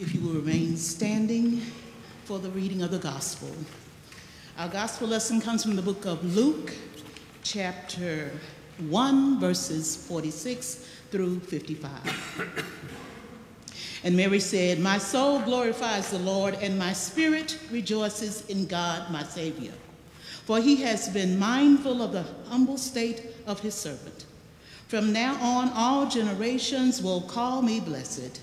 If you will remain standing for the reading of the gospel. Our gospel lesson comes from the book of Luke, chapter 1, verses 46 through 55. And Mary said, My soul glorifies the Lord, and my spirit rejoices in God, my Savior. For he has been mindful of the humble state of his servant. From now on, all generations will call me blessed.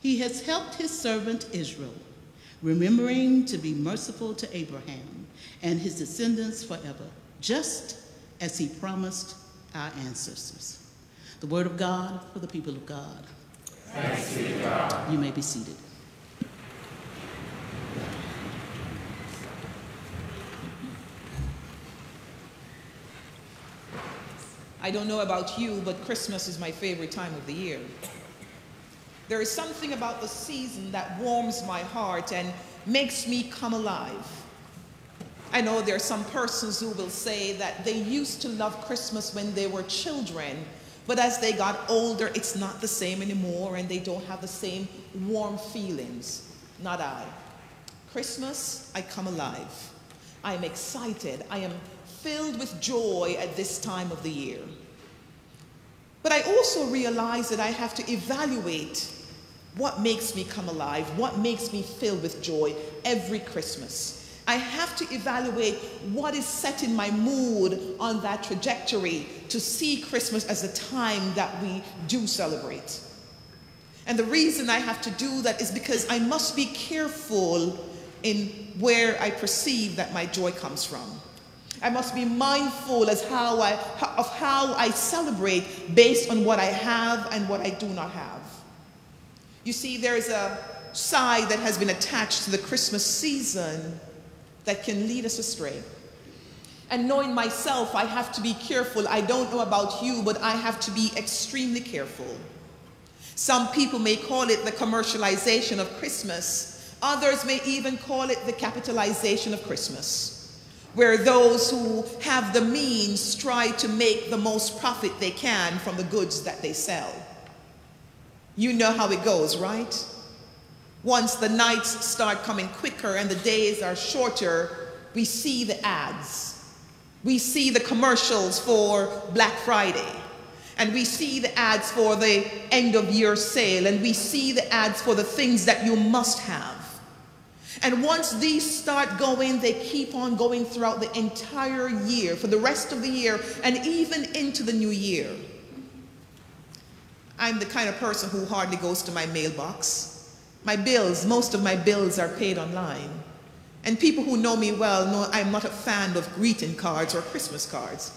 He has helped his servant Israel, remembering to be merciful to Abraham and his descendants forever, just as he promised our ancestors. The word of God for the people of God. God. You may be seated. I don't know about you, but Christmas is my favorite time of the year. There is something about the season that warms my heart and makes me come alive. I know there are some persons who will say that they used to love Christmas when they were children, but as they got older, it's not the same anymore and they don't have the same warm feelings. Not I. Christmas, I come alive. I am excited. I am filled with joy at this time of the year. But I also realize that I have to evaluate what makes me come alive, what makes me filled with joy every Christmas. I have to evaluate what is setting my mood on that trajectory to see Christmas as a time that we do celebrate. And the reason I have to do that is because I must be careful in where I perceive that my joy comes from. I must be mindful as how I, of how I celebrate based on what I have and what I do not have. You see, there's a side that has been attached to the Christmas season that can lead us astray. And knowing myself, I have to be careful. I don't know about you, but I have to be extremely careful. Some people may call it the commercialization of Christmas. Others may even call it the capitalization of Christmas, where those who have the means try to make the most profit they can from the goods that they sell. You know how it goes, right? Once the nights start coming quicker and the days are shorter, we see the ads. We see the commercials for Black Friday. And we see the ads for the end of year sale. And we see the ads for the things that you must have. And once these start going, they keep on going throughout the entire year, for the rest of the year, and even into the new year. I'm the kind of person who hardly goes to my mailbox. My bills, most of my bills are paid online. And people who know me well know I'm not a fan of greeting cards or Christmas cards.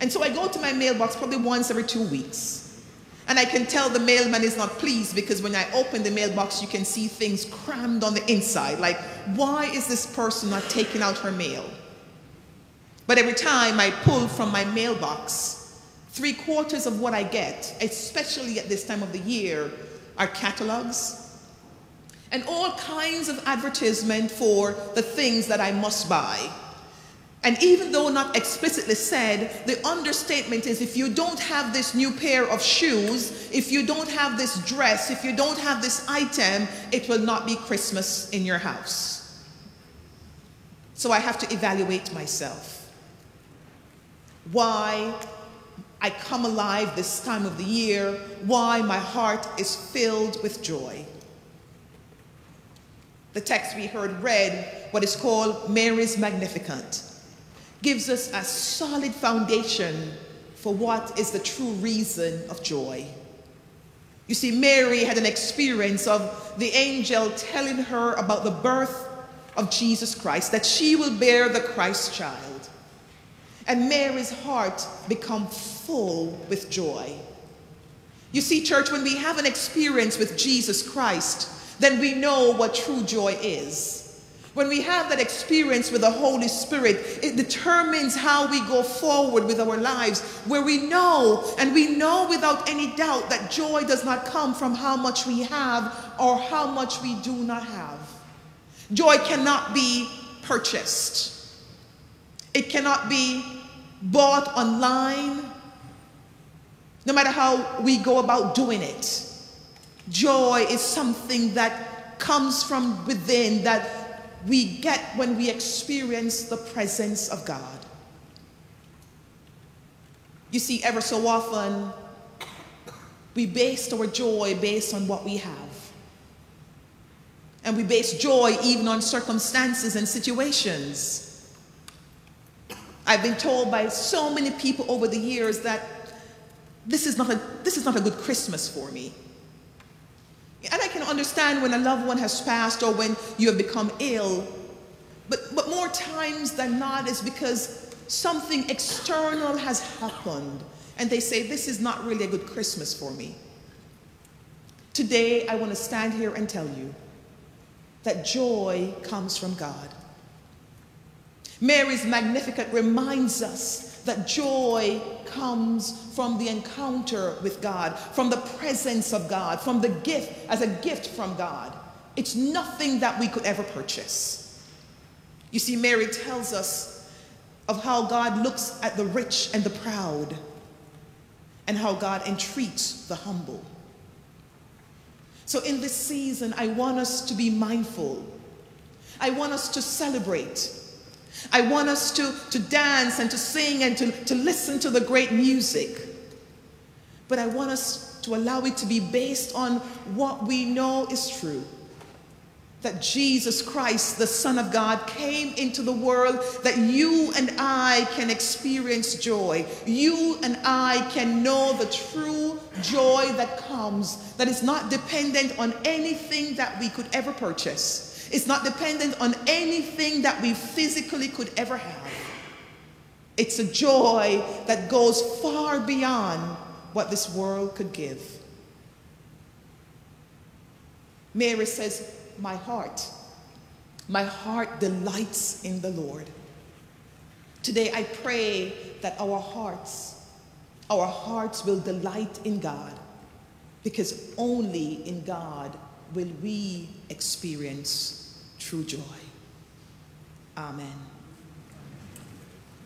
And so I go to my mailbox probably once every two weeks. And I can tell the mailman is not pleased because when I open the mailbox, you can see things crammed on the inside. Like, why is this person not taking out her mail? But every time I pull from my mailbox, Three quarters of what I get, especially at this time of the year, are catalogs and all kinds of advertisement for the things that I must buy. And even though not explicitly said, the understatement is if you don't have this new pair of shoes, if you don't have this dress, if you don't have this item, it will not be Christmas in your house. So I have to evaluate myself. Why I come alive this time of the year, why my heart is filled with joy. The text we heard read, what is called Mary's Magnificat, gives us a solid foundation for what is the true reason of joy. You see, Mary had an experience of the angel telling her about the birth of Jesus Christ, that she will bear the Christ child. And Mary's heart become full with joy. You see, church, when we have an experience with Jesus Christ, then we know what true joy is. When we have that experience with the Holy Spirit, it determines how we go forward with our lives, where we know, and we know without any doubt that joy does not come from how much we have or how much we do not have. Joy cannot be purchased, it cannot be bought online, no matter how we go about doing it. Joy is something that comes from within that we get when we experience the presence of God. You see, ever so often, we base our joy based on what we have. And we base joy even on circumstances and situations. I've been told by so many people over the years that this is not a, this is not a good Christmas for me. And I can understand when a loved one has passed or when you have become ill. But, but more times than not it's because something external has happened and they say, This is not really a good Christmas for me. Today, I want to stand here and tell you that joy comes from God. Mary's Magnificat reminds us that joy comes from the encounter with God, from the presence of God, from the gift as a gift from God. It's nothing that we could ever purchase. You see, Mary tells us of how God looks at the rich and the proud, and how God entreats the humble. So, in this season, I want us to be mindful. I want us to celebrate. I want us to, to dance and to sing and to, to listen to the great music. But I want us to allow it to be based on what we know is true that Jesus Christ, the Son of God, came into the world that you and I can experience joy. You and I can know the true joy that comes, that is not dependent on anything that we could ever purchase. It's not dependent on anything that we physically could ever have. It's a joy that goes far beyond what this world could give. Mary says, My heart, my heart delights in the Lord. Today I pray that our hearts, our hearts will delight in God because only in God will we experience true joy. Amen.